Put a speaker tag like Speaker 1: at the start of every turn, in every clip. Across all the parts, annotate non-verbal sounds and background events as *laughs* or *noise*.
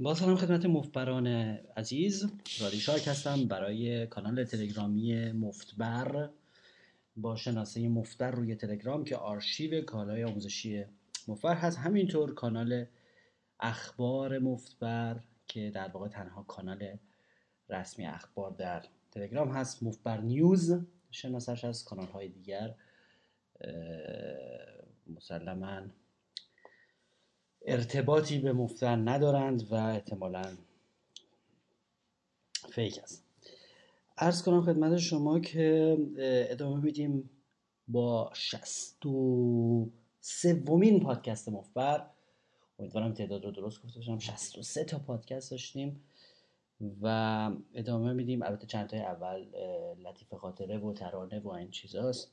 Speaker 1: با سلام خدمت مفبران عزیز. رادیشارک هستم برای کانال تلگرامی مفتبر با شناسه مفتبر روی تلگرام که آرشیو کالای آموزشی مفبر هست. همینطور کانال اخبار مفتبر که در واقع تنها کانال رسمی اخبار در تلگرام هست. مفتبر نیوز شناسش از کانال های دیگر مسلما ارتباطی به مفتن ندارند و احتمالا فیک است. ارز کنم خدمت شما که ادامه میدیم با شست و سومین پادکست مفبر. امیدوارم تعداد رو درست گفته باشم. 63 تا پادکست داشتیم و ادامه میدیم. البته چند تای اول لطیف خاطره و ترانه و این چیزاست.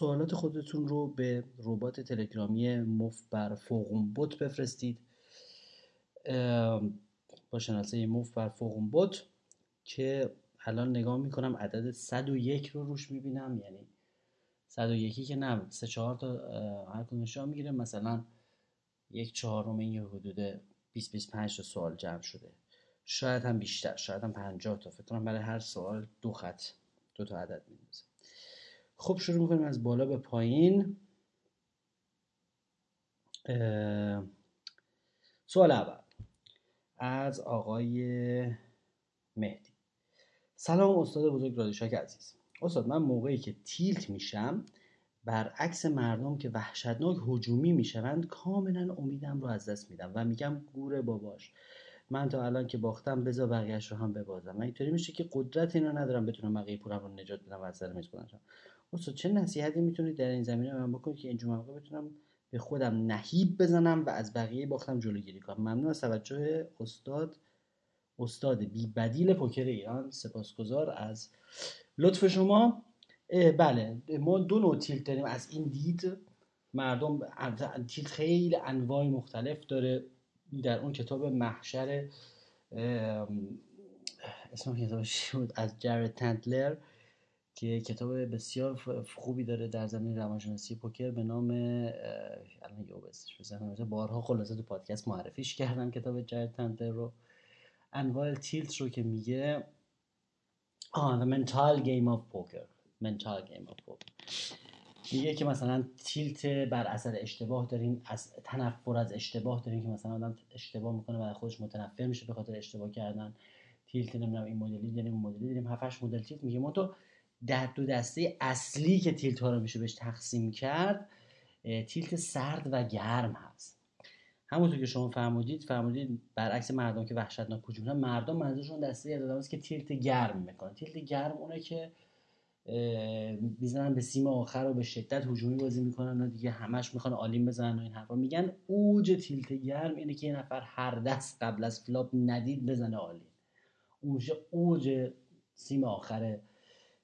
Speaker 1: سوالات خودتون رو به ربات تلگرامی مف بر فوقون بوت بفرستید. با شناسه مف بر فوقون بوت که الان نگاه می‌کنم عدد 101 رو روش می‌بینم یعنی 101 که نه سه چهار تا هر کنشا می‌گیره. مثلا یک چهارم این یه حدود 20 25 تا سوال جمع شده. شاید هم بیشتر شاید هم 50 تا. فکر کنم برای هر سوال دو خط دو تا عدد میندازه خب شروع می‌کنیم از بالا به پایین. سوال اول. از آقای مهدی. سلام استاد بزرگ رادیشاک عزیز. استاد من موقعی که تیلت میشم برعکس مردم که وحشتناک هجومی می‌شوند کاملا امیدم رو از دست میدم و میگم گوره باباش. من تا الان که باختم بذار بقیهش رو هم ببازم. من اینطوری میشه که قدرت اینو ندارم بتونم بقیه پولم رو نجات بدم و از سر میز استاد چه نصیحتی می‌تونید در این زمینه من بکنید که اینجور موقع بتونم به خودم نهیب بزنم و از بقیه باختم جلوگیری کنم ممنون از توجه استاد استاد بی بدیل پوکر ایران سپاسگزار از لطف شما. بله ما دو نوع تیلت داریم. از این دید مردم تیلت خیلی انواع مختلف داره. در اون کتاب محشر اسم کتابش بود؟ از جارد تندلر. که کتاب بسیار خوبی داره در زمین روانشناسی پوکر به نام الان یه بارها خلاصه تو پادکست معرفیش کردم کتاب جارد تندلر رو. انواع تیلت رو که میگه آه mental game of poker. Mental game of poker. میگه که مثلا تیلت بر اثر اشتباه داریم از تنفر از اشتباه داریم که مثلا آدم اشتباه می‌کنه و خودش متنفر میشه به خاطر اشتباه کردن. tilt نمی‌دونم این مدلی داریم اون مدلی داریم. 7 مدل tilt میگه. ما تو در دو دسته اصلی که tilt ها رو میشه بهش تقسیم کرد tilt سرد و گرم هست. همونطور که شما فرمودید فرمودید برعکس مردم که وحشتناک هجوم مردم منظورشون دسته از است که tilt گرم می‌کنن tilt گرم اونه که می‌زنن به سیم آخر رو به شدت هجومی بازی می‌کنن و دیگه همش می‌خوان all in بزنن و این حرفا. میگن اوج tilt گرم اینه که یه نفر هر دست قبل از flop ندید بزنه all in. میشه اوج سیم آخر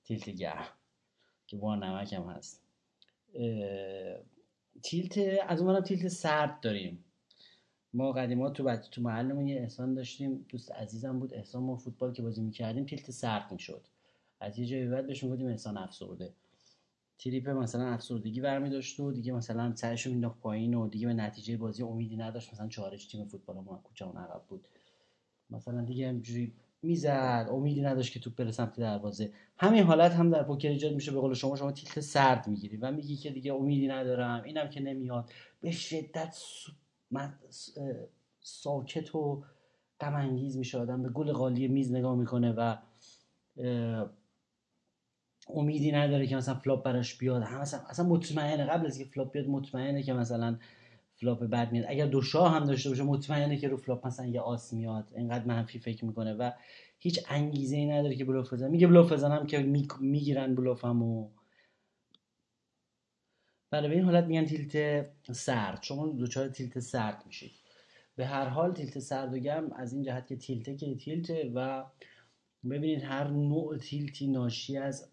Speaker 1: تیلت گرم که بار نمک هم هست تیلت از اونم تیلت سرد داریم. ما قدیما تو بچه تو محلمون یه احسان داشتیم دوست عزیزم بود احسان ما فوتبال که بازی می‌کردیم تیلت سرد می‌شد. از یه جایی بعد بهشون گفتیم احسان افسرده. تریپ مثلا افسردگی برمی داشت و دیگه مثلا سرشو مینداخت پایین و دیگه به نتیجه بازی امیدی نداشت. مثلا چهارش تیم فوتبال ما کوچمون عقب بود. مثلا دیگه همجوری می‌زد امیدی نداشت که توپ بره سمت دروازه. همین حالت هم در پوکر ایجاد میشه. به قول شما شما tilt سرد می‌گیری و میگی که دیگه امیدی ندارم اینم که نمیاد. به شدت ساکت و غم انگیز میشه آدم. به گل قالی میز نگاه می‌کنه و امیدی نداره که مثلا flop براش بیاد. هم مثلا اصلا مطمئنه. قبل از که flop بیاد مطمئنه که مثلا flop بد میاد. اگر دو شاه هم داشته باشه مطمئنه که رو flop مثلا یه آس میاد. اینقدر منفی فکر می‌کنه و هیچ انگیزه ای نداره که بلوف بزنه. میگه بلوف بزنم که می‌گیرن بلوفم و بله به این حالت میگن tilt سرد. شما دوچار tilt سرد میشید به هر حال tilt سرد و گرم از این جهت که tilt ه که tilt ه و ببینید هر نوع tilt ی ناشی از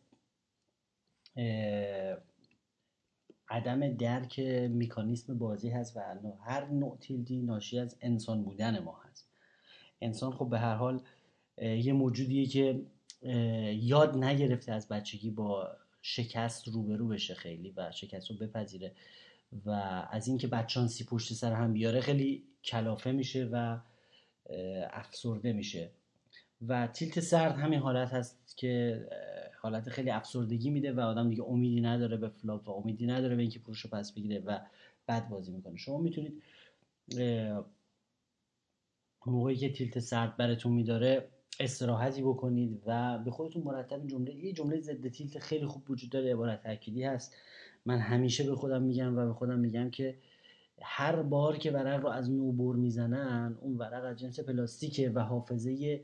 Speaker 1: عدم درک میکانیسم بازی هست و هر نوع تیلتی ناشی از انسان بودن ما هست. انسان خب به هر حال یه موجودیه که یاد نگرفته از بچگی با شکست روبرو بشه خیلی و شکست رو بپذیره و از اینکه بدشانسی پشت سر هم بیاره خیلی کلافه میشه و افسرده میشه. و تیلت سرد همین حالت هست که حالت خیلی افسردگی میده و آدم دیگه امیدی نداره به flop و امیدی نداره به اینکه پولش رو پس بگیره و بد بازی می‌کنه. شما می‌تونید موقعی که tilt سرد براتون میداره استراحتی بکنید و به خودتون مرتب جمله یه جمله ضد tilt خیلی خوب وجود داره عبارت تأکیدی هست. من همیشه به خودم میگم و به خودم میگم که هر بار که ورق رو از نو بر می‌زنن اون ورق از جنس پلاستیکه و حافظه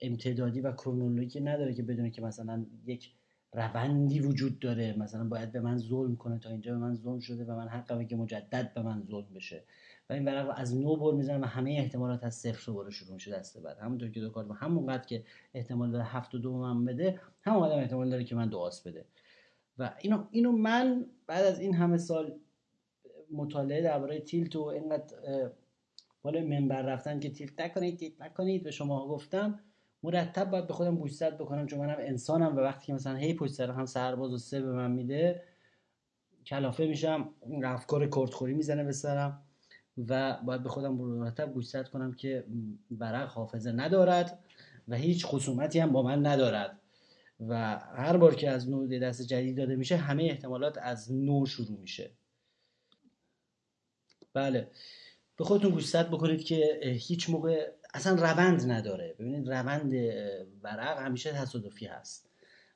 Speaker 1: امتدادی و کرونولوژی نداره که بدونه که مثلا یک روندی وجود داره. مثلا باید به من ظلم کنه تا اینجا به من ظلم شده و من حقمه که مجدد به من ظلم بشه. و این ورق از نو بر می‌زنه و همه احتمالات از صفر دوباره شروع میشه دست بعد. همونطور که دو همونقدر که احتمال داره هفت و دو من بده همون احتمال داره که من دو آس بده. و اینو اینو من بعد از این همه سال مطالعه درباره تیلت و اینقدر بالا منبر رفتن که تیلت نکنید تیلت نکنید به شما گفتم مرتب باید به خودم گوشزد بکنم چون منم انسانم و وقتی که مثلا هی پشت سر هم سرباز و سه به من میده کلافه میشم افکار کردخوری می‌زنه به سرم و باید به خودم مرتب گوشزد کنم که ورق حافظه ندارد و هیچ خصومتی هم با من ندارد. و هر بار که از نو دست جدید داده میشه همه احتمالات از نو شروع میشه. بله. به خودتون گوشزد بکنید که هیچ موقع اصلا روند نداره. ببینید روند ورق همیشه تصادفی هست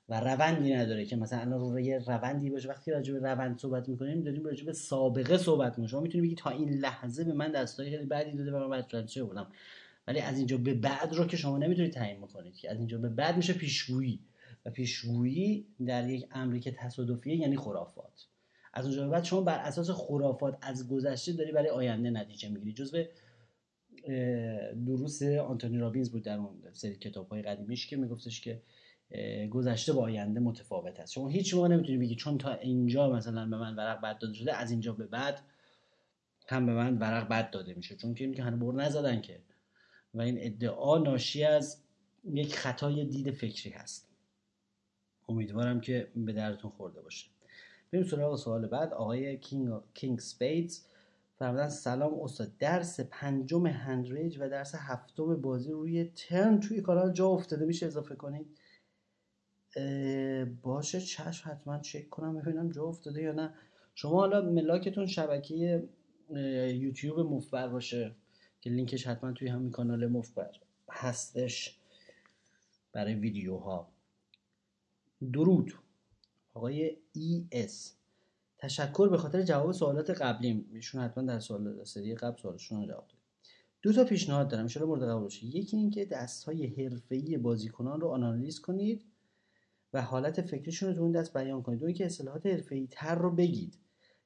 Speaker 1: و روندی نداره که مثلا الان روی روندی باشه. وقتی راجع به روند صحبت می‌کنیم داریم راجع به سابقه صحبت می‌کنیم. شما می‌تونید بگید تا این لحظه به من دستای خیلی بعدی داده و من چه بودم. ولی از اینجا به بعد رو که شما نمی‌تونید تعیین بکنید که از اینجا به بعد میشه پیشگویی. و پیشگویی در یک امری که تصادفیه یعنی خرافات. از اونجا به بعد شما بر اساس خرافات از گذشته داری برای آینده نتیجه می‌گیری. جزء دروس آنتونی رابینز بود در اون سری کتاب های قدیمیش که میگفتش که گذشته با آینده متفاوت است. شما هیچ موقع نمی‌تونی بگی چون تا اینجا مثلا به من ورق بد داده شده از اینجا به بعد هم به من ورق بد داده میشه چون که اینکه هنوز بر نزدن که. و این ادعا ناشی از یک خطای دید فکری هست. امیدوارم که به درتون خورده باشه. بریم سراغ سوال بعد. آقای کینگ, کینگ سپیدز. فرمودن سلام استاد درس پنجم هندریج و درس هفتم بازی روی ترن توی کانال جا افتاده میشه اضافه کنید؟ باشه چشم حتما چک کنم ببینم جا افتاده یا نه. شما حالا ملاکتون شبکه یوتیوب مفبر باشه که لینکش حتما توی همین کانال مفبر هستش برای ویدیوها. درود. آقای ای اس. تشکر به خاطر جواب سوالات قبلی ایشون حتما در سوال سری قبل سوالشون رو جواب داد. دو تا پیشنهاد دارم. ان مورد قبول باشه. یکی اینکه دست های حرفه‌ای بازیکنان رو آنالیز کنید و حالت فکریشون رو تو اون دست بیان کنید. دو اینکه اصطلاحات حرفه‌ای تر رو بگید.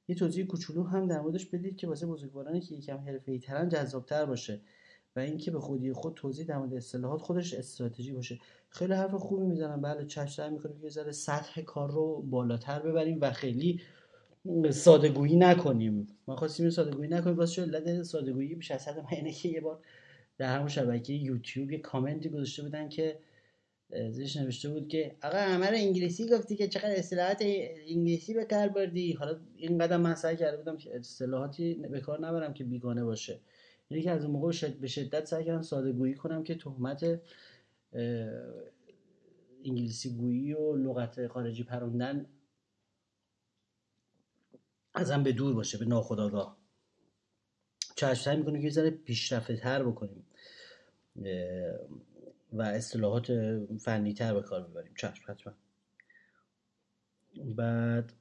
Speaker 1: یه توضیح کوچولو هم در موردش بدید که واسه بزرگوارانی که یکم حرفه‌ای ترن جذابتر باشه و اینکه به خودی خود توضیح در مورد اصطلاحات خودش استراتژی باشه. خیلی حرف خوبی می‌زنم. بله چشم می‌کنیم که ذره سطح کار رو بالاتر ببریم و خیلی سادگویی نکنیم. ما خواستیم سادگویی نکنیم. واسه علت سادگویی بیش از حد اینه که یه بار در همون شبکه یوتیوب یه کامنتی گذاشته بودن که زیرش نوشته بود که آقا همه انگلیسی گفتی که چقدر اصطلاحات انگلیسی به کار بردی؟ حالا این قدم من سعی کرده بودم که اصطلاحاتی به کار نبرم که بیگانه باشه. که از اون موقع به شدت سعی کردم ساده کنم که تهمت انگلیسی گویی و لغت خارجی پروندن ازم به دور باشه به ناخداگاه چشم سعی می‌کنیم که ذره پیشرفته تر بکنیم و اصطلاحات فنی تر به کار ببریم. چشم حتما. بعد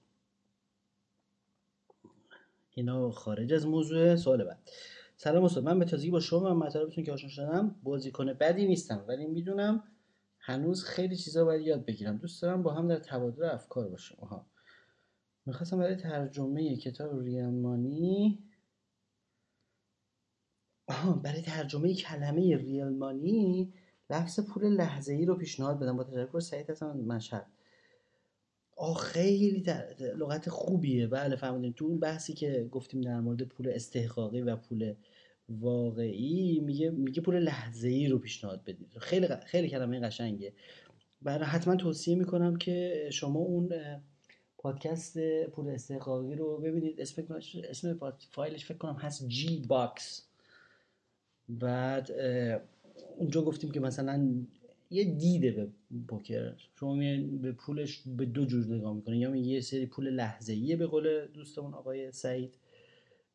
Speaker 1: اینا خارج از موضوع سوال بعد. سلام استاد من به تازگی با شما و مطالبتون که آشنا شدم بازیکن بدی نیستم ولی می‌دونم هنوز خیلی چیزا باید یاد بگیرم. دوست دارم با هم در تبادل افکار باشیم. آها. می‌خواستم برای ترجمه کتاب ریالمانی آها برای ترجمه کلمه ریالمانی لفظ پول لحظه ای رو پیشنهاد بدم. با تشکر سعید هستم مشهد. آه خیلی لغت خوبیه. بله فهمیدیم تو اون بحثی که گفتیم در مورد پول استحقاقی و پول واقعی میگه میگه پول لحظه ای رو پیشنهاد بدید. خیلی خیلی کلمه قشنگه. برای حتما توصیه می‌کنم که شما اون پادکست پول استحقاقی رو ببینید. اسم اسم فایلش فکر کنم هست G-Bucks بعد اونجا گفتیم که مثلا یه دیده به پوکر. شما به پولش به دو جور نگاه می‌کنه یا میگه یه سری پول لحظه ایه به قول دوستمون آقای سعید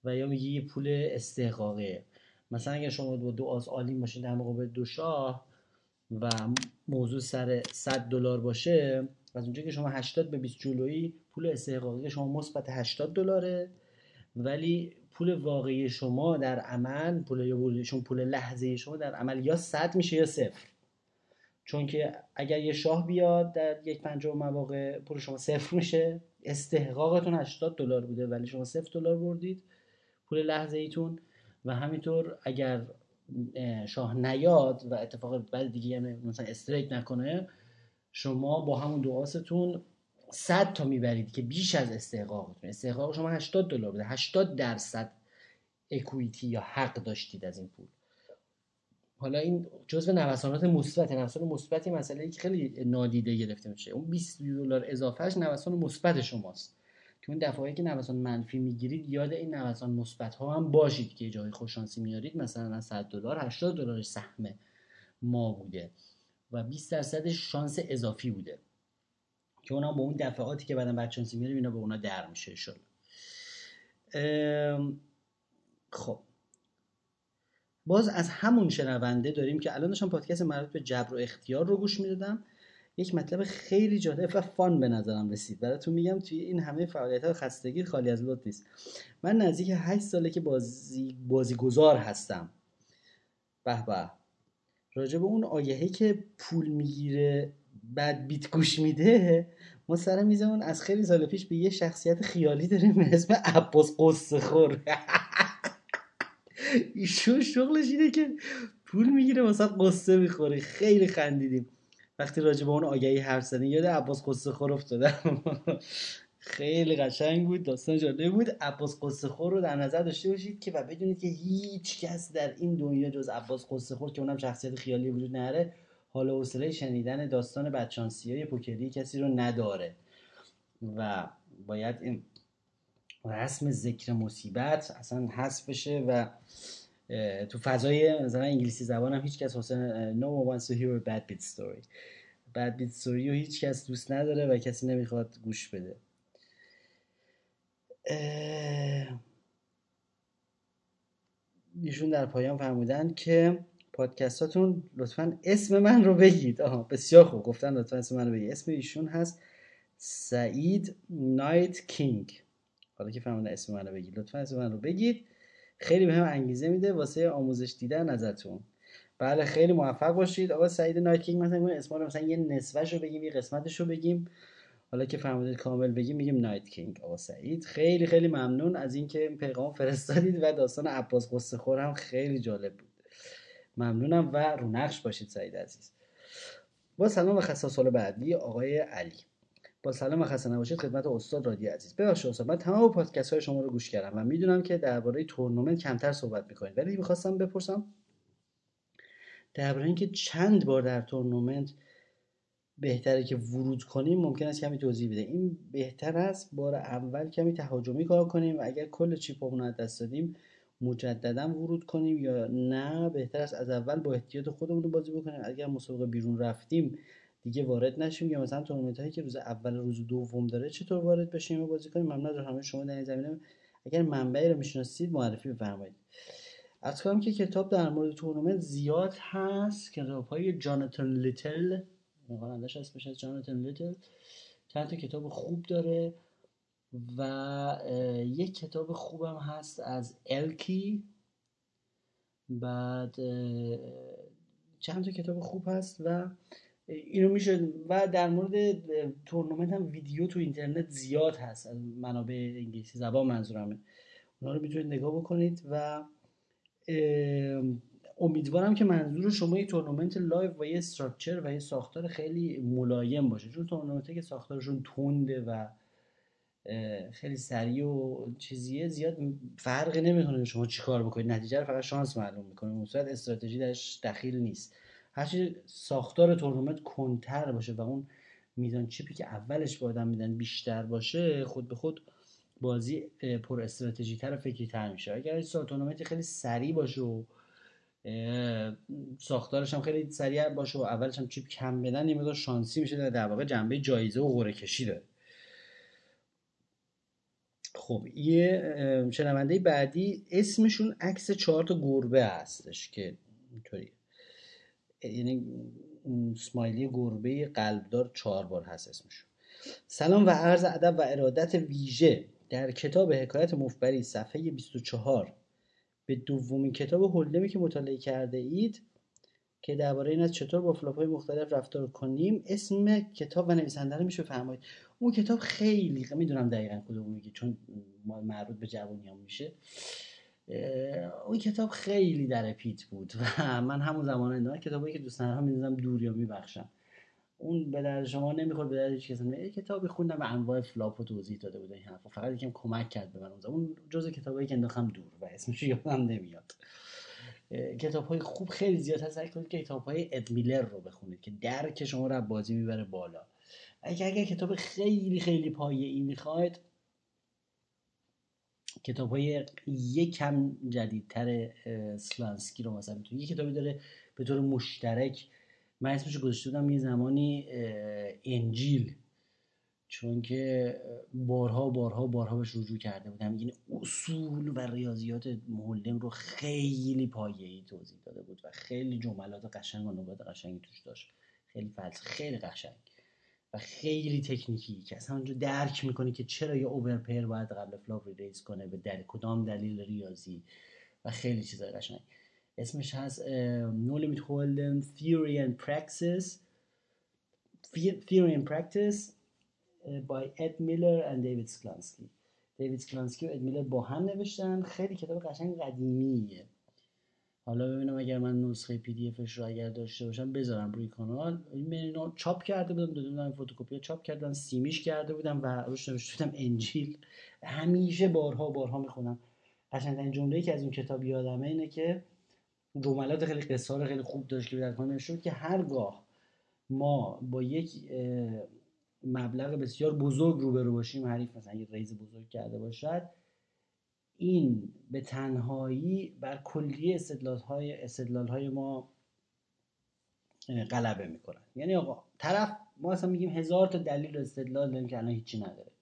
Speaker 1: و یا میگه یه پول استحقاقیه. مثلا اگر شما دو, دو آز آلیم باشید در مقابل دو شاه و موضوع سر 100 دلار باشه از اونجا که شما 80 به 20 جلویی پول استحقاقی شما مثبت 80 دلاره ولی پول واقعی شما در عمل پول یا شما پول لحظه شما در عمل یا 100 میشه یا صفر. چون که اگر یه شاه بیاد در یک پنجم مواقع پول شما صفر میشه استحقاقتون 80 دلار بوده ولی شما صفر دلار بردید پول لحظه ایتون و همینطور اگر شاه نیاد و اتفاق بعد دیگه یعنی مثلا استریک نکنه شما با همون دو آستون 100 تا می‌برید که بیش از استحقاقتون. استحقاق شما 80 دلار بوده. 80 درصد اکویتی یا حق داشتید از این پول. حالا این جزء نوسانات مثبت نوسان مثبتی مسئله که خیلی نادیده گرفته میشه. اون 20 دلار اضافهش نوسان مثبت شماست. که اون دفعه که نوسان منفی می‌گیرید یاد این نوسان مثبت ها هم باشید که جای خوششانسی میارید. مثلا از 100 دلار 80 دلار سهم ما بوده. و 20 درصد شانس اضافی بوده. که اونا با اون دفعاتی که بعدا بچانسی میاریم اینا به اونا در میشه شد خب. باز از همون شنونده داریم که الان داشتم پادکست مربوط به جبر و اختیار رو گوش می‌دادم. یک مطلب خیلی جالب و فان به نظرم رسید. براتون میگم توی این همه فعالیت ها خستگی خالی از لطف نیست. من نزدیک 8 ساله که بازی بازیگزار هستم. به به. راجع به اون آیهی که پول می‌گیره بعد بیت گوش میده ما سر میزمون از خیلی سال پیش به یه شخصیت خیالی داریم به اسم عباس قصه خور *laughs* ایشون شغلش اینه که پول می‌گیره مثلا قصه می‌خوره. خیلی خندیدیم. وقتی راجع به اون آگهی حرف زدیم یاد عباس قصه خور افتادم. *laughs* خیلی قشنگ بود داستان جالب بود. عباس قصه خور رو در نظر داشته باشید که و بدونید که هیچ کس در این دنیا جز عباس قصه خور که اونم شخصیت خیالی وجود نره حال حوصله شنیدن داستان بچانسی های پوکری کسی رو نداره. و باید این رسم ذکر مصیبت اصلا حذف بشه و تو فضای مثلا انگلیسی زبان هم هیچ کس حسین no one wants to hear a bad bit story. Bad bit story رو هیچ کس دوست نداره و کسی نمی‌خواد گوش بده. ایشون در پایان فرمودن که پادکستاتون لطفا اسم من رو بگید. آها بسیار خوب. گفتن لطفا اسم من رو بگید. اسم ایشون هست سعید نایت کینگ. حالا که فهمیدن اسم من رو بگید. لطفا اسم من رو بگید. خیلی به هم انگیزه میده واسه آموزش دیدن ازتون. بله خیلی موفق باشید. آقا سعید نایت کینگ مثلا اسم رو مثلا یه نصفش رو بگیم یه قسمتش رو بگیم. حالا که فهمیدید کامل بگیم میگیم نایت کینگ آقا سعید. خیلی خیلی ممنون از اینکه این پیغام فرستادید و داستان عباس قصه خور هم خیلی جالب بود. ممنونم و رو نقش باشید سعید عزیز. با سلام و خسته سال بعدی آقای علی. با سلام و خسته نباشید خدمت استاد رادی عزیز. ببخشید استاد من تمام پادکست های شما رو گوش کردم و می‌دونم که درباره تورنمنت کمتر صحبت می‌کنید. ولی می‌خواستم بپرسم درباره اینکه چند بار در تورنمنت بهتره که ورود کنیم ممکن است کمی توضیح بده. این بهتر است بار اول کمی تهاجمی کار کنیم و اگر کل چیپمون از دست دادیم مجددا ورود کنیم یا نه بهتر است از اول با احتیاط خودمون بازی بکنیم. اگر مسابقه بیرون رفتیم دیگه وارد نشیم. یا مثلا تورنمنت هایی که روز اول روز دوم داره چطور وارد بشیم و بازی کنیم؟ ممنون از همه شما در این زمینه. اگر منبعی رو می‌شناسید معرفی بفرمایید. عرض کنم که کتاب در مورد تورنمنت زیاد هست. کتاب های جاناتان لیتل خوانندش اسمش از جاناتان لیتل چند تا کتاب خوب داره و یک کتاب خوبم هست از الکی بعد چند تا کتاب خوب هست و اینو میشه و در مورد تورنمنت هم ویدیو تو اینترنت زیاد هست از منابع انگلیسی زبان منظورمه. اونا رو می‌تونید نگاه بکنید و امیدوارم که منظور شما یک تورنمنت live و یه structure و یه ساختار خیلی ملایم باشه. چون تورنمنت که ساختارشون تنده و خیلی سریع و چیزیه زیاد فرقی نمی‌کنه شما چیکار بکنید. نتیجه رو فقط شانس معلوم می‌کنه. مثلا استراتژی درش دخیل نیست. هرچی ساختار تورنمنت کنتر باشه و اون میزان چیپی که اولش به آدم میدن بیشتر باشه خود به خود بازی پر استراتژی تر و فکری تر میشه. اگر سارتونامنت خیلی سریع باشه و ساختارش هم خیلی سریع باشه و اولش هم چیپ کم بدن یه مقدار شانسی میشه در واقع جنبه جایزه و قرعه کشی داره خب یه شنونده بعدی اسمشون عکس چهار تا گربه هستش که اینطوری. یعنی سمایلی گربه قلبدار چهار بار هست اسمشون. سلام و عرض ادب و ارادت ویژه در کتاب حکایت مفبری صفحه 24 به دومین کتاب هولدمی که مطالعه کرده اید که درباره این از چطور با فلاپ های مختلف رفتار کنیم اسم کتاب و نویسنده رو میشه فهمید اون کتاب خیلی می‌دونم دقیقا کدوم میگه چون مربوط به جوانی هم میشه. اون کتاب خیلی در پیت بود و من همون زمان اینا کتابایی که دوست ندارم می‌ذارم دور یا میبخشم. اون به درد شما نمی‌خورد به درد هیچ کسی یه کتابی خوندم و انواع flop رو توضیح داده بود این حرفا. فقط یکم کمک کرد به من اون جزء کتابایی که انداختم دور و اسمش یادم نمیاد. کتاب های خوب خیلی زیاد هست. سعی کنید کتاب های اد میلر رو بخونید که درک شما رو بازی می‌بره بالا. اگه اگر کتاب خیلی خیلی پایه ای می‌خواید کتاب های یکم جدیدتر سلانسکی رو مثلا یه کتابی داره به طور مشترک من اسمش گذاشته بودم یه زمانی انجیل. چون که بارها بارها بارها بهش رجوع کرده بودم. این اصول و ریاضیات مولدن رو خیلی پایه‌ای توضیح داده بود و خیلی جملات قشنگ و نکات قشنگی توش داشت. خیلی فلسفی خیلی قشنگ و خیلی تکنیکی. که اصلا اونجا درک می‌کنی که چرا یه overpair باید قبل flop raise کنه به دل... کدام دلیل ریاضی و خیلی چیزای قشنگ. اسمش هست No Limit Hold'em Theory and Praxis. Theory and Practice by Ed Miller and David Sklansky. دیوید سکلانسکی و اد میلر با هم نوشتن. خیلی کتاب قشنگ قدیمیه. حالا ببینم اگر من نسخه PDF ش رو اگر داشته باشم بذارم روی کانال. این چاپ کرده بودم دادم بودم فتوکپی چاپ کردم سیمیش کرده بودم و روش نوشته بودم انجیل. همیشه بارها بارها می‌خونم. قشنگترین جمله‌ای که از اون کتاب یادمه اینه که جملات خیلی قصار خیلی خوب داشت که در کانال شد که هرگاه ما با یک مبلغ بسیار بزرگ روبرو باشیم حریف مثلا یه raise بزرگ کرده باشد این به تنهایی بر کلیه استدلال های, استدلال های ما غلبه می‌کنن یعنی آقا طرف ما اصلا میگیم هزار تا دلیل و استدلال داریم که الان هیچی نداره.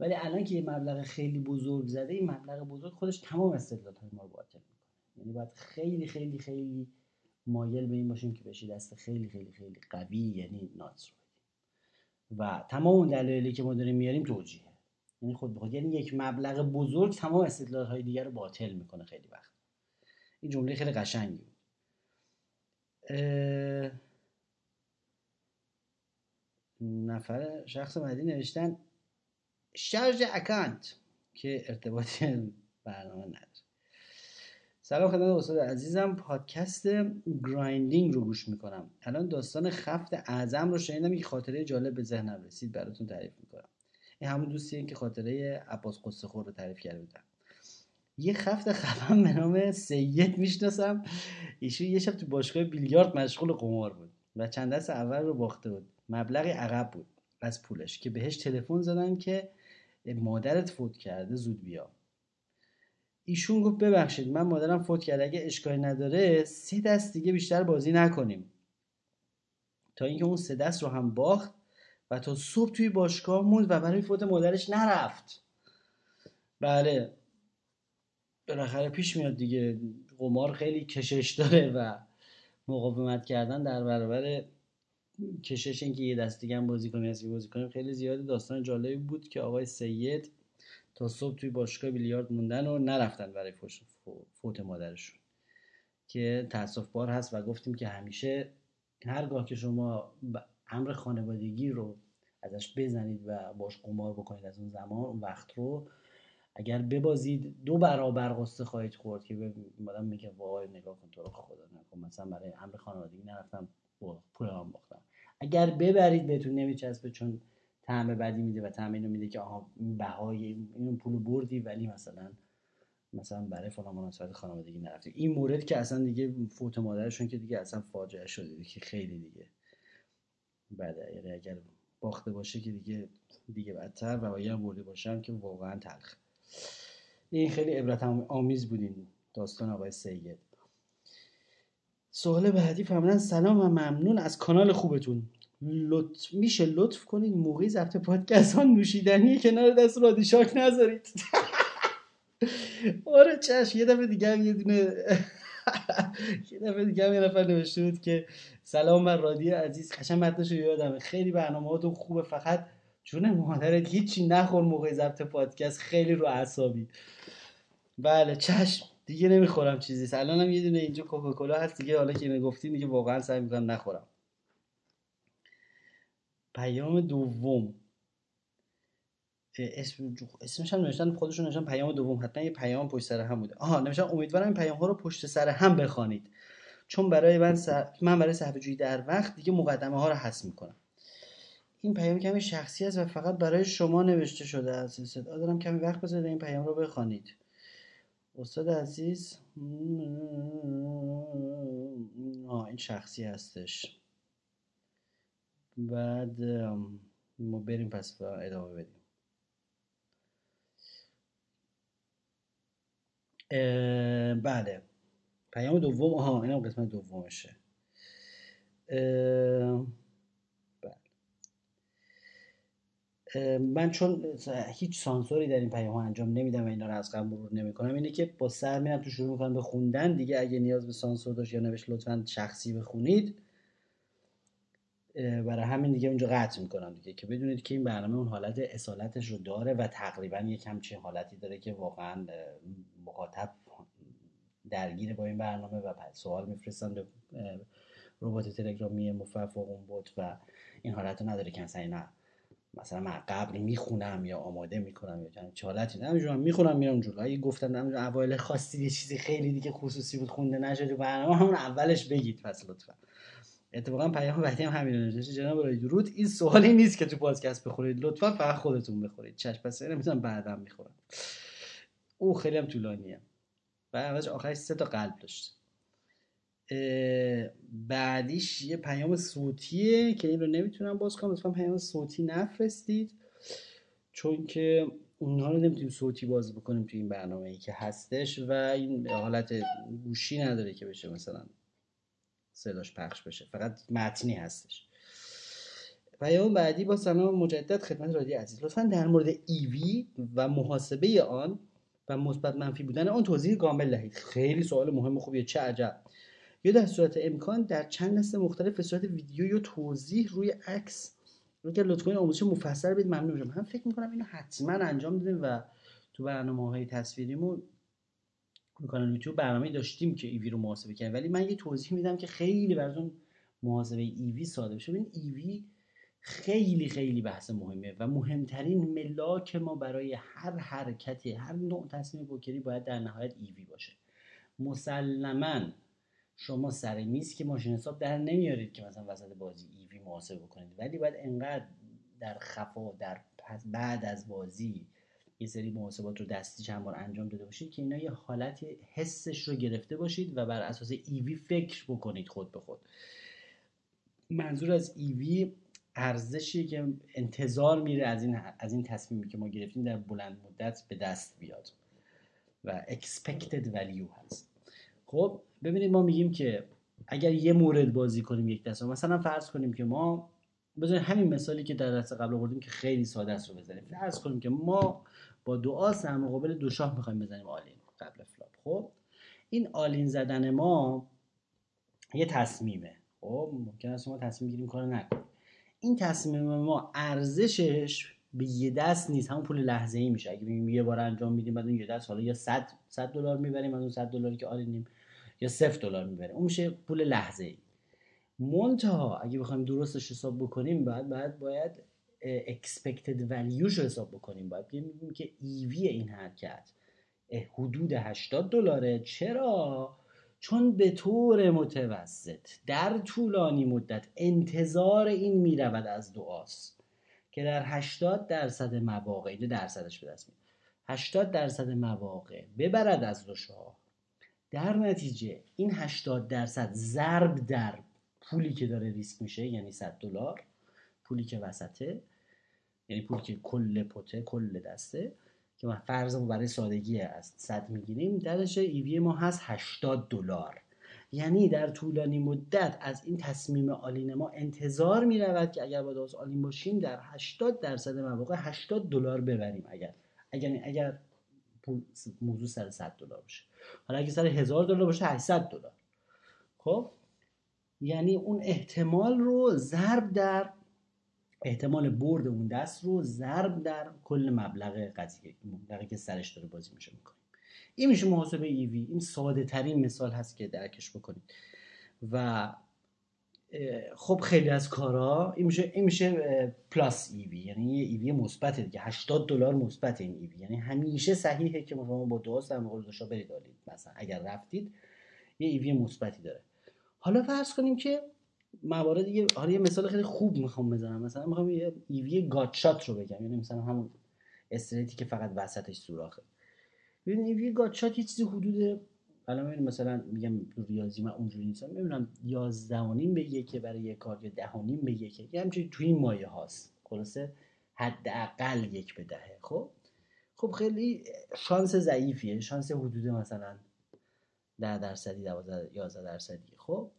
Speaker 1: ولی الان که یه مبلغ خیلی بزرگ زده این مبلغ بزرگ خودش تمام استدلال های ما رو باطل می‌کنه. یعنی باید خیلی خیلی خیلی مایل به این باشیم که بشی دست خیلی خیلی خیلی قوی یعنی ناتس رو و تمام اون دلایلی که ما داریم میاریم توجیه. یعنی خود بخود یعنی یک مبلغ بزرگ تمام استدلال های دیگر رو باطل می‌کنه خیلی وقت. این جمله خیلی قشنگی بود. نفر شخص بعدی نوشتن شارژ account که ارتباطی *laughs* برنامه نداره. سلام خدمت استاد عزیزم. پادکست grinding رو گوش می‌کنم. الان داستان خفت اعظم رو شنیدم که خاطره جالب به ذهنم رسید براتون تعریف می‌کنم. این همون دوستیه که خاطره عباس قصه خور رو تعریف کرده بودم یه خفت خفم به نام سید می‌شناسم. ایشون یه شب تو باشگاه بیلیارد مشغول قمار بود و چند دست اول رو باخته بود. مبلغی عقب بود. از پولش که بهش تلفن زدن که مادرت فوت کرده زود بیا. ایشون گفت ببخشید من مادرم فوت کرده اگه اشکالی نداره سه دست دیگه بیشتر بازی نکنیم. تا اینکه اون سه دست رو هم باخت و تا صبح توی باشگاه موند و برای فوت مادرش نرفت. بله. بالاخره پیش میاد دیگه. قمار خیلی کشش داره و مقاومت کردن در برابر کشش اینکه یه دست دیگه هم بازی کنیم از بازی کنیم خیلی زیاده داستان جالبی بود که آقای سید تا صبح توی باشگاه بیلیارد موندن و نرفتن برای فوت مادرشون. که تاسف بار هست و گفتیم که همیشه هرگاه که شما امر خانوادگی رو ازش بزنید و باش قمار بکنید از اون زمان اون وقت رو اگر ببازید دو برابر قصه خواهید خورد که مادم میگه وای نگاه کن تو رو خدا نکن مثلا برای امر خانوادگی نرفتم پول هم باختم اگر ببرید بهتون نمیچسبه چون طعم بدی میده و طعم اینو میده که آها بهای این پول بردی ولی مثلا مثلا برای فلان مناسبت خانوادگی نرفتی. این مورد که اصلا دیگه فوت مادرشون که دیگه اصلا فاجعه شده که خیلی دیگه بعد یعنی اگر باخته باشه که دیگه دیگه بدتر و اگر برده باشم که واقعا تلخ. این خیلی عبرت آمیز بود این داستان آقای سید. سوال بعدی فرمودن سلام و ممنون از کانال خوبتون. لط... میشه لطف کنید موقعی ضبط پادکست ها نوشیدنی کنار دست رادیشاک نذارید. *laughs* آره چشم یه دفعه دیگه یه دونه *laughs* یه دفعه دیگه هم یه نفر نوشته بود که سلام بر رادی عزیز قشنگ متنش رو یادمه. خیلی برنامه هاتون خوبه فقط جون مادرت هیچی نخور موقع ضبط پادکست خیلی رو اعصابی. بله چشم دیگه نمی‌خورم چیزی. الان هم یه دونه اینجا کوکاکولا هست دیگه حالا که اینو گفتیم دیگه واقعا سعی می‌کنم نخورم. پیام دوم اسم اسمش هم نوشتن خودشون نوشتن پیام دوم حتما یه پیام پشت سر هم بوده آها نوشتن امیدوارم این پیام ها رو پشت سر هم بخوانید چون برای من من برای صحبه جویی در وقت دیگه مقدمه ها رو حذف می‌کنم این پیام کمی شخصی است و فقط برای شما نوشته شده است استدعا دارم کمی وقت بذارید این پیام رو بخوانید استاد عزیز آه این شخصی هستش بعد ما بریم پس ادامه بدیم. بله. پیام دوم آها اینم قسمت دومشه. من چون هیچ سانسوری در این پیام انجام نمیدم و اینا رو از قبل مرور نمی‌کنم اینه که با سر میرم تو شروع می‌کنم به خوندن. دیگه اگه نیاز به سانسور داشت یا نوشت لطفا شخصی بخونید. برای همین دیگه اونجا قطع می‌کنم دیگه که بدونید که این برنامه اون حالت اصالتش رو داره و تقریبا یک همچین حالتی داره که واقعا مخاطب درگیر با این برنامه و سوال میفرستن به ربات تلگرامی مفرف اون بود و این حالت رو نداره که نه مثلا من قبل می‌خونم یا آماده می‌کنم یا چه حالتی نمی‌دونم می‌خونم میرم جلو. گفتن نمی‌دونم اوایل خواستی یه چیزی خیلی دیگه خصوصی بود خونده نشده برنامه همون اولش بگید پس لطفا. اتفاقا پیام بعدی هم همین نوشته. جناب رای درود. این سوالی نیست که تو پادکست بخورید. لطفا فقط خودتون بخورید. چشم پس نمی‌تونم بعدم می‌خورم او خیلی هم طولانیه. و آخرش سه تا قلب داشت. بعدیش یه پیام صوتیه که این رو نمی‌تونم باز کنم. لطفا پیام صوتی نفرستید. چون که اونها رو نمی‌تونیم صوتی باز بکنیم تو این برنامه ای که هستش و این حالت گوشی نداره که بشه مثلا. صداش پخش بشه. فقط متنی هستش. پیام بعدی با سلام مجدد خدمت رادی عزیز. لطفا در مورد ایوی و محاسبه آن و مثبت منفی بودن آن توضیح کامل دهید. خیلی سوال مهم و خوبیه چه عجب. یا در صورت امکان در چند دسته مختلف به صورت ویدیو یا توضیح روی عکس. اگر لطفا این آموزش مفصل بدید. ممنون میشم. من فکر می‌کنم اینو حتما انجام دادیم و تو برنامه های تصویریمون کانال یوتیوب برنامه داشتیم که ایوی رو محاسبه کنیم ولی من یه توضیح میدم که خیلی براتون محاسبه ایوی ساده بشه. ببین ایوی خیلی خیلی بحث مهمه و مهمترین ملاک ما برای هر حرکتی هر نوع تصمیم بکری باید در نهایت ایوی باشه. مسلما شما سر میز که ماشین حساب در نمیارید که مثلا وسط بازی ایوی محاسبه بکنید. ولی باید انقدر در خفا در بعد از بازی یه سری محاسبات رو دستی چند بار انجام داده باشید که اینا یه حالت حسش رو گرفته باشید و بر اساس ایوی فکر بکنید خود به خود. منظور از ایوی ارزشی که انتظار میره از این از این تصمیمی که ما گرفتیم در بلند مدت به دست بیاد و expected value هست. خب ببینید ما میگیم که اگر یه مورد بازی کنیم یک دست مثلا فرض کنیم که ما بذارید همین مثالی که در دست قبل آوردیم که خیلی ساده است رو بزنیم فرض کنیم که ما با آس در مقابل دو شاه می‌خوایم بزنیم all-in قبل flop خب این all-in زدن ما یه تصمیمه. خب ممکن است ما تصمیم گیریم کار نکنیم این تصمیم ما ارزشش به یه دست نیست. همون پول لحظه ای میشه. اگه یه بار انجام میدیم بعد اون یه دست حالا یا 100 100 دلار می‌بریم از اون 100 دلاری که all-in یم یا 0 دلار می‌بریم. اون میشه پول لحظه ای منتها اگه بخوایم درستش حساب بکنیم بعد بعد باید value رو حساب بکنیم. باید بگیم که ایوی این حرکت. حدود 80 دلاره. چرا؟ چون به طور متوسط در طولانی مدت انتظار این می‌رود از دعاست که در 80 درصد مواقع اینو درصدش به دست 80 درصد مواقع ببرد از دو در نتیجه این 80 درصد ضرب در پولی که داره ریسک میشه یعنی 100 دلار پولی که وسطه یعنی پولی که کل pot ه کل دسته که ما فرضمون برای سادگی است 100 می‌گیریم درش EV ما هست 80 دلار. یعنی در طولانی مدت از این تصمیم all-in ما انتظار می رود که اگر با دو آس all-in باشیم در 80 درصد مواقع 80 دلار ببریم اگر اگر اگر موضوع سر 100 دلار باشه. حالا اگه سر 1000 دلار باشه 800 دلار. خب؟ یعنی اون احتمال رو ضرب در احتمال برد اون دست رو ضرب در کل مبلغ قضیه مبلغی که سرش داره بازی میشه می‌کنیم این میشه محاسبه ایوی. این ساده ترین مثال هست که درکش بکنید. و خب خیلی از کارا این میشه این میشه پلاس ایوی. یعنی یه ایوی مثبت دیگه. 80 دلار مثبت این ایوی. یعنی همیشه صحیحه که مثلا با دوست هم قول برید دارید. مثلا اگر رفتید یه ایوی مثبتی داره. حالا فرض کنیم که موارد یه حالا یه مثال خیلی خوب می‌خوام بزنم. مثلا می‌خوام یه ایوی گاتشات رو بگم. یعنی مثلا همون استریتی که فقط وسطش سوراخه. ببینید ایوی گاتشات یه چیزی حدود الان ببینید مثلا میگم ریاضی من اونجوری نیستم. می‌بینم 11 به یکه برای یک کار یا 10 به یکه. یه همچنین توی این مایه هاست. خلاصه حداقل یک به دهه. خب؟ خب خیلی شانس ضعیفیه. شانس حدود مثلا 10 درصدی 12 11 درصدی. خب؟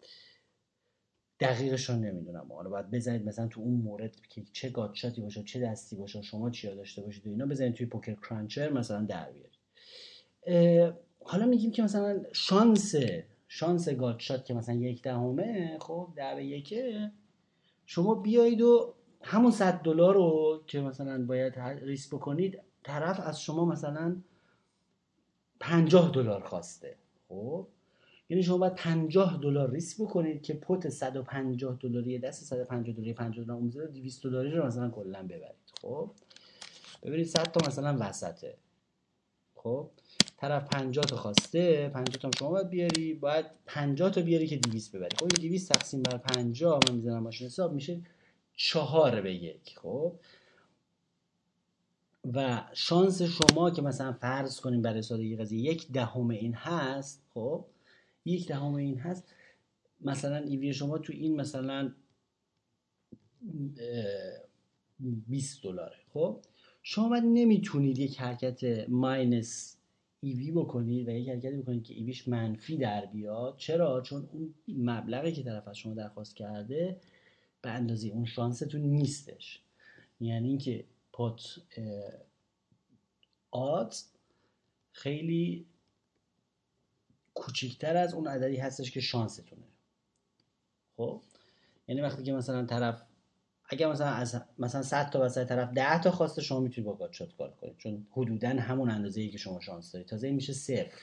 Speaker 1: دقیقش رو نمی‌دونم. حالا باید بزنید مثلا تو اون مورد که چه گاتشاتی باشه چه دستی باشه شما چیا داشته باشید و اینا بزنید توی پوکر کرانچر مثلا در بیارید. حالا میگیم که مثلا شانس شانس گاتشات که مثلا یک دهمه خب در به یکه شما بیایید و همون 100 دلار رو که مثلا باید ریس بکنید طرف از شما مثلا 50 دلار خواسته. خب؟ یعنی شما باید 50 دلار ریسک بکنید که پت 150 دلاری دست 150 دلاری 50 دلار اون 200 دلاری رو مثلا کلا ببرید. خب؟ ببینید 100 تا مثلا وسطه. خب؟ طرف 50 تا خواسته 50 تا شما باید بیاری باید 50 تا بیاری که 200 ببری. خب؟ این 200 تقسیم بر 50 من می‌ذارم ماشین حساب میشه 4 به یک. خب؟ و شانس شما که مثلا فرض کنیم برای سادگی قضیه یک دهم این هست خب؟ یک دهم این هست. مثلا ایوی شما تو این مثلا 20 دلاره. خب؟ شما باید نمی‌تونید یک حرکت ماینس ایوی بکنید و یک حرکتی بکنید که ایویش منفی در بیاد. چرا؟ چون اون مبلغی که طرف از شما درخواست کرده به اندازه اون شانستون نیستش. یعنی اینکه پات آت خیلی کوچیکتر از اون عددی هستش که شانستونه. خب؟ یعنی وقتی که مثلا طرف اگر مثلا از مثلا 100 تا واسه طرف 10 تا خواسته شما می‌تونید با گاتشات کار کنید. چون حدودا همون اندازه ای که شما شانس دارید. تازه این میشه صفر.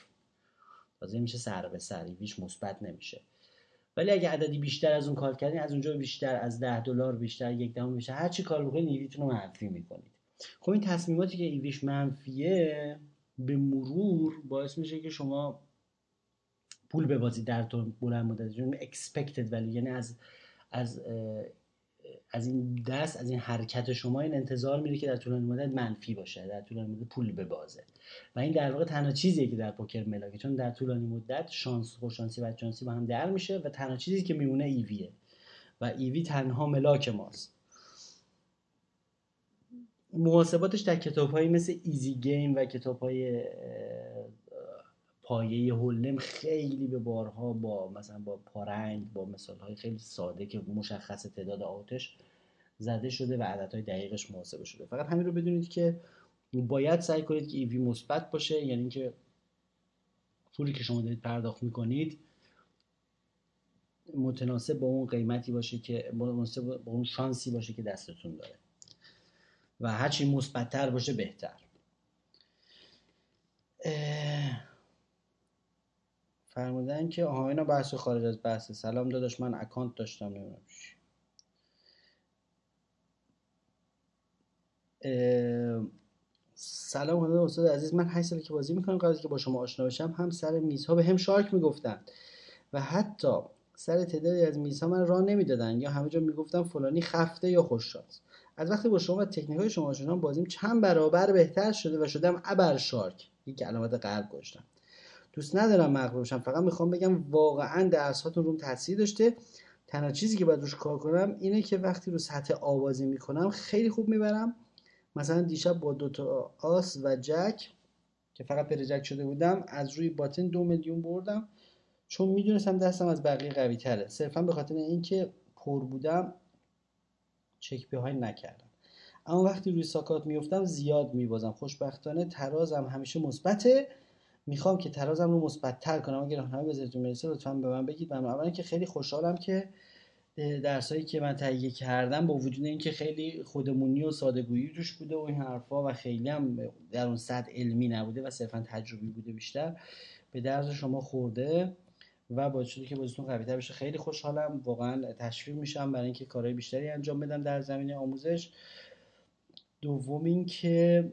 Speaker 1: تازه میشه سر به سر. هیچ مثبت نمیشه. ولی اگه عددی بیشتر از اون کار کردین از اونجا بیشتر از 10 دلار بیشتر یک دهم بیشتر هر چی کار بکنید ایویتون رو منفی می‌کنید. خب این تصمیماتی که ایویش منفیه به مرور باعث میشه که شما پول ببازید در طول بلند مدت چون expected value. یعنی از از از این دست از این حرکت شما این انتظار میره که در طولانی مدت منفی باشه در طولانی مدت پول ببازه و این در واقع تنها چیزیه که در پوکر ملاکه چون در طولانی مدت شانس خوششانسی و شانسی با هم در میشه و تنها چیزی که میمونه ایویه. و ایوی تنها ملاک ماست. محاسباتش در کتاب مثل ایزی گیم و کتاب های پایه هولم خیلی به بارها با مثلا با پارنگ با مثال های خیلی ساده که مشخص تعداد آتش زده شده و عدد های دقیقش محاسبه شده. فقط همین رو بدونید که باید سعی کنید که ایوی مثبت باشه یعنی که پولی که شما دارید پرداخت می‌کنید متناسب با اون قیمتی باشه که مناسب با اون شانسی باشه که دستتون داره. و هرچی مثبتتر باشه بهتر. فرمودن که آها اینا بحث خارج از بحث. سلام داداش من اکانت داشتم نمی‌دونم سلام خدمت استاد عزیز. من 8 ساله که بازی می‌کنم قبل که با شما آشنا بشم. هم سر میزها به هم شارک می‌گفتن و حتی سر تعدادی از میزها من راه نمی‌دادن یا همه جا می‌گفتن فلانی خفته یا خوششانس. از وقتی با شما و تکنیک های شما شدم بازیم چند برابر بهتر شده و شدم ابر شارک یک علامت قلب گذاشتم. دوست ندارم مغرور بشم. فقط می‌خوام بگم واقعا درس هاتون روم تاثیر داشته. تنها چیزی که باید روش کار کنم اینه که وقتی رو سطح آوازی می‌کنم خیلی خوب می‌برم. مثلا دیشب با دوتا آس و جک که فقط پر جک شده بودم از روی باتن دو میلیون بردم. چون می‌دونستم دستم از بقیه قوی تره. صرفا به خاطر اینکه پر بودم چک های نکردم. اما وقتی روی ساکات میفتم زیاد میبازم. خوشبختانه ترازم همیشه مثبته. می‌خوام که ترازم رو مثبت تر کنم. اگر راهنمایی به ذهنتون می‌رسه لطفا به من بگید. من اولا که خیلی خوشحالم که درسایی که من تهیه کردم با وجود اینکه خیلی خودمونی و سادگویی توش بوده و این حرفا و خیلی هم در اون سطح علمی نبوده و صرفا تجربی بوده بیشتر به درد شما خورده و باعث شده که بازیتون قویتر بشه. خیلی خوشحالم. واقعا تشویق میشم برای اینکه کارهای بیشتری انجام بدم در زمینه آموزش. دوم اینکه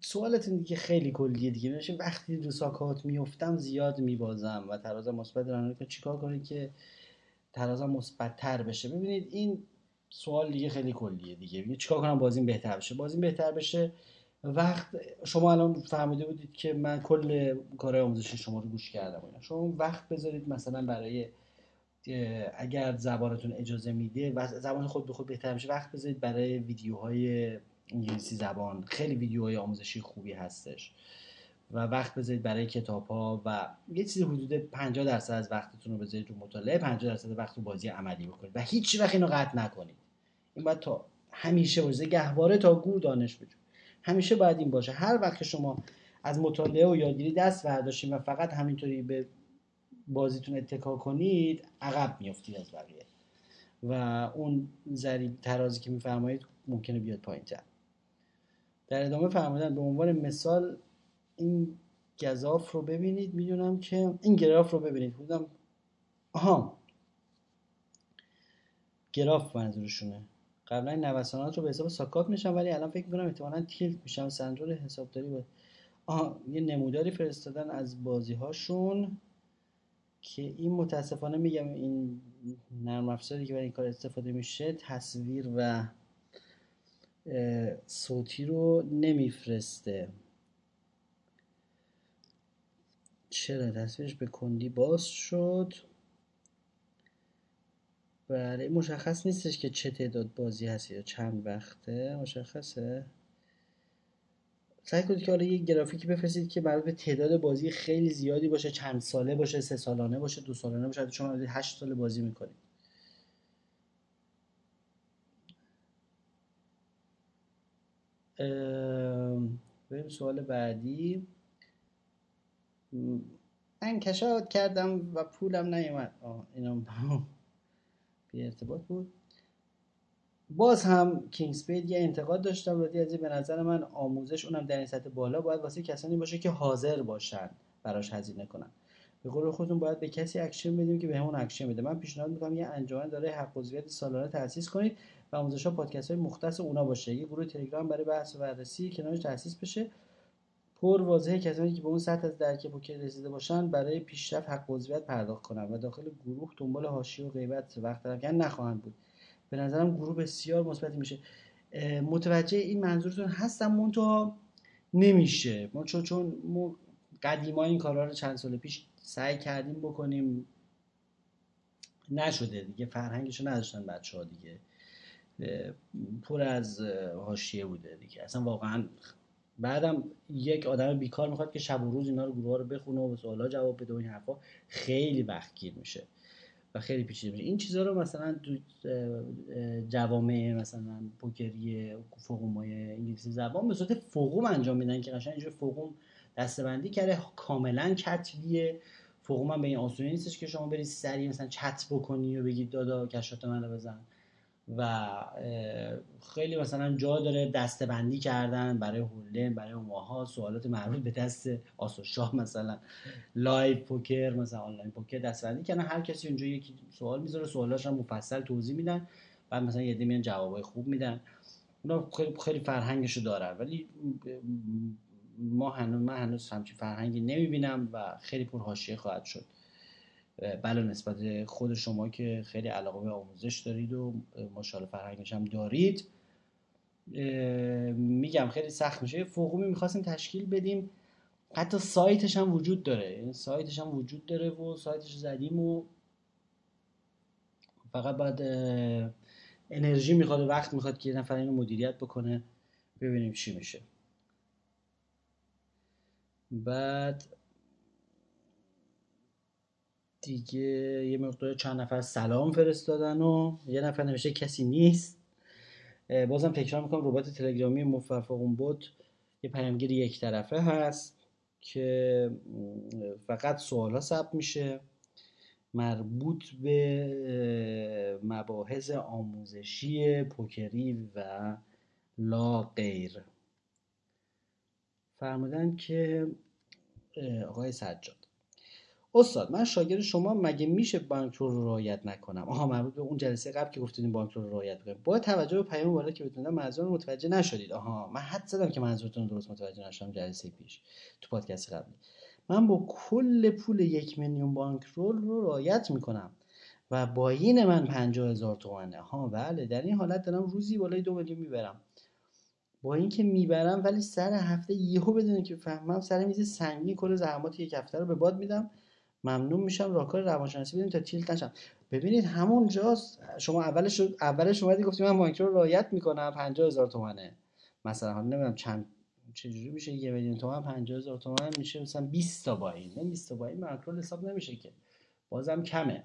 Speaker 1: سوالتون دیگه خیلی کلیه دیگه. میشه وقتی رو ساکات میفتم زیاد میبازم و تراز مثبت رو که چیکار کنید که ترازم مثبت تر بشه. ببینید این سوال دیگه خیلی کلیه دیگه. چیکار کنم بازیم بهتر بشه؟ بازیم بهتر بشه. وقت شما الان فهمیده بودید که من کل کارهای آموزشی شما رو گوش کردم شما وقت بذارید مثلا برای اگر زبانتون اجازه میده و زبان خود به خود بهتر میشه وقت بذارید برای ویدیوهای انگلیسی زبان. خیلی ویدیوهای آموزشی خوبی هستش. و وقت بذارید برای کتاب ها و یه چیزی حدود 50 درصد از وقتتون رو بذارید رو مطالعه 50 درصد وقت رو بازی عملی بکنید. و هیچ وقت اینو قطع نکنید. این باید تا همیشه باشه. گهواره تا گور دانش بجو. همیشه باید این باشه. هر وقت شما از مطالعه و یادگیری دست برداشتید و فقط همینطوری به بازیتون اتکا کنید عقب میافتید از بقیه. و اون ذریب ترازی که میفرمایید ممکنه بیاد پایین تر در ادامه فرمودن به عنوان مثال این گذاف رو ببینید می‌دونم که این گراف رو ببینید. بودم آها. گراف منظورشونه. قبلا نوسانات رو به حساب ساکات میشم ولی الان فکر می‌کنم احتمالا تیلت میشم. سنجور حسابداری بود آها یه نموداری فرستادن از بازی هاشون که این متاسفانه میگم این نرم افزاری که برای این کار استفاده میشه تصویر و صوتی رو نمیفرسته. چرا؟ تصویرش به کندی باز شد. بله مشخص نیستش که چه تعداد بازی هست یا چند وقته. مشخصه. سعی کنید که حالا یه گرافیکی بفرستید که مربوط به تعداد بازی خیلی زیادی باشه چند ساله باشه سه سالانه باشه دو سالانه باشه شما هشت سال بازی می‌کنید. بریم سوال بعدی. من cash out کردم و پولم نیومد. اینم بی ارتباط بود. باز هم King Speed یه انتقاد داشتم ولی از به نظر من آموزش اونم در این سطح بالا باید واسه کسانی باشه که حاضر باشن براش هزینه کنن. به قول خودتون باید به کسی اکشن بدیم که بهمون اکشن بده. من پیشنهاد می‌کنم یه انجمن داره حق عضویت سالانه تاسیس کنید. و آموزش ها پادکست های مختص اونا باشه. یه گروه تلگرام برای بحث و بررسی کنارش تاسیس بشه. پر واضحه کسانی که به اون سطح از درک پوکر رسیده باشن برای پیشرفت حق عضویت پرداخت کنن و داخل گروه دنبال حاشیه و غیبت وقت دارن. نخواهند بود. به نظرم گروه بسیار مثبتی میشه. متوجه این منظورتون هستم منتها نمیشه. ما چون چون ما قدیما این کارا رو چند سال پیش سعی کردیم بکنیم. نشده دیگه فرهنگشو نداشتن بچه ها دیگه. پر از حاشیه بوده دیگه. اصلا واقعا بعدم یک آدم بیکار می‌خواد که شب و روز اینا رو گروه رو بخونه و به سوالا جواب بده و این حرفا خیلی وقت گیر میشه و خیلی پیچیده میشه. این چیزها رو مثلا تو جوامع مثلا پوکری فوقومای انگلیسی زبان به صورت فوقوم انجام میدن که قشنگ اینجور فوقوم دستبندی کرده کاملا کتبیه forum هم به این آسونی نیستش که شما برید سریع مثلا چت بکنی و بگید دادا cash out منو بزن. و خیلی مثلا جا داره دستبندی کردن برای هولن برای ماها سوالات مربوط به دست آس و شاه مثلا. live poker مثلا online poker دستبندی کردن. هر کسی اونجا یکی سوال می‌ذاره سوالاش هم مفصل توضیح میدن. بعد مثلا یه میان جوابای خوب میدن. اونا خیلی خیلی فرهنگشو دارن. ولی ما هنوز من هنوز همچین فرهنگی نمی‌بینم و خیلی پر حاشیه خواهد شد. بله نسبت خود شما که خیلی علاقه به آموزش دارید و ماشاءالله فرهنگش هم دارید. میگم خیلی سخت میشه. فوقومی می‌خواستیم تشکیل بدیم. حتی سایتش هم وجود داره. سایتش هم وجود داره و سایتش زدیم و فقط باید انرژی می‌خواد و وقت می‌خواد که یه نفر اینو مدیریت بکنه. ببینیم چی میشه. بعد دیگه یه مقدار چند نفر سلام فرستادن و یه نفر نوشته کسی نیست. بازم تکرار می‌کنم ربات تلگرامی مفرفقون بود یه پیامگیر یک طرفه هست که فقط سوال ها ثبت میشه. مربوط به مباحث آموزشی پوکری و لا غیر. فرمودن که آقای سجاد. استاد من شاگرد شما مگه میشه بانک رو رعایت نکنم؟ آها مربوط به اون جلسه قبل که گفتید بانک رو رعایت کنیم. با توجه به پیام بالا که بتونم منظور متوجه نشدید. آها من حد زدم که منظورتون درست متوجه نشدم جلسه پیش تو پادکست قبلی. من با کل پول یک میلیون بانک رول رو رعایت می‌کنم و با این من پنجاه هزار تومنه. ها بله در این حالت دارم روزی بالای دو میلیون می‌برم. با اینکه می‌برم ولی سر هفته یهو بدونید که فهمم سر میز سنگین کل زحمات یک هفته رو به باد میدم. ممنون میشم راهکار روانشناسی. بدیم تا تیلت نشم. ببینید همون جاست شما اولش اولش اومدی گفتی من بانک رو رعایت می‌کنم 50 هزار تومنه. مثلا حالا نمی‌دونم چند چجوری میشه یه میلیون تومن؟ 50 هزار تومن میشه مثلا 20 تا با نه 20 تا با این ماکرو حساب نمیشه که. بازم کمه.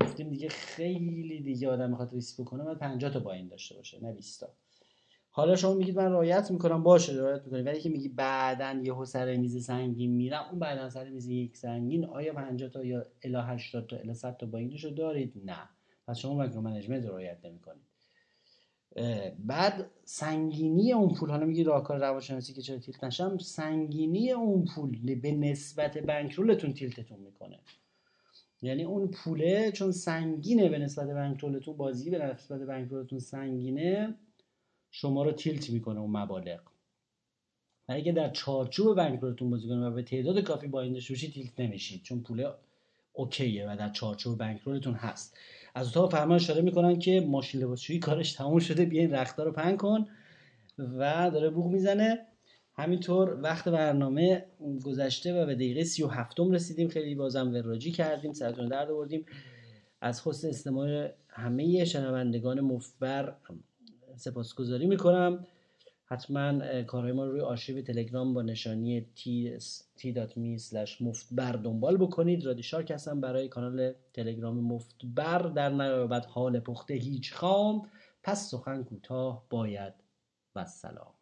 Speaker 1: گفتیم دیگه خیلی دیگه آدم می‌خواد ریسک بکنه بعد 50 تا با داشته باشه نه 20 تا. حالا شما میگید من رعایت می‌کنم باشه رعایت می‌کنم ولی که میگی بعدا یهو سر میز سنگین میرم اون بعدا سر میز یک سنگین آیا 50 تا یا الی 80 تا الی 100 تا buy-in شو دارید؟ نه. پس شما micro management رعایت نمی‌کنید. بعد سنگینی اون پول حالا میگی راهکار روانشناسی که چرا tilt نشم سنگینی اون پول به نسبت bankroll تون tilt تون می‌کنه. یعنی اون پوله چون سنگینه به نسبت bankroll تون بازی به نسبت bankroll تون سنگینه شما رو تیلت می‌کنه اون مبالغ. و اگه در چارچوب بنکرولتون بازی کنه و به تعداد کافی با این بشید تیلت نمیشید. چون پول اوکیه و در چارچوب بنکرولتون هست. از اتاق فرمان اشاره می‌کنن که ماشین لباسشویی کارش تموم شده. بیا این رختا رو پنگ کن. و داره بوغ می‌زنه. همینطور وقت برنامه گذشته و به دقیقه سی و هفتم رسیدیم. خیلی بازم وراجی کردیم سرتون درد آوردیم. از حسن استماع همه شنوندگان مفبر سپاسگزاری می‌کنم. حتما کارهای ما رو روی آرشیو تلگرام با نشانی t.me مفتبر دنبال بکنید. رادیشارک هستم برای کانال تلگرام مفتبر. در نیابت حال پخته هیچ خام. پس سخن کوتاه باید و سلام.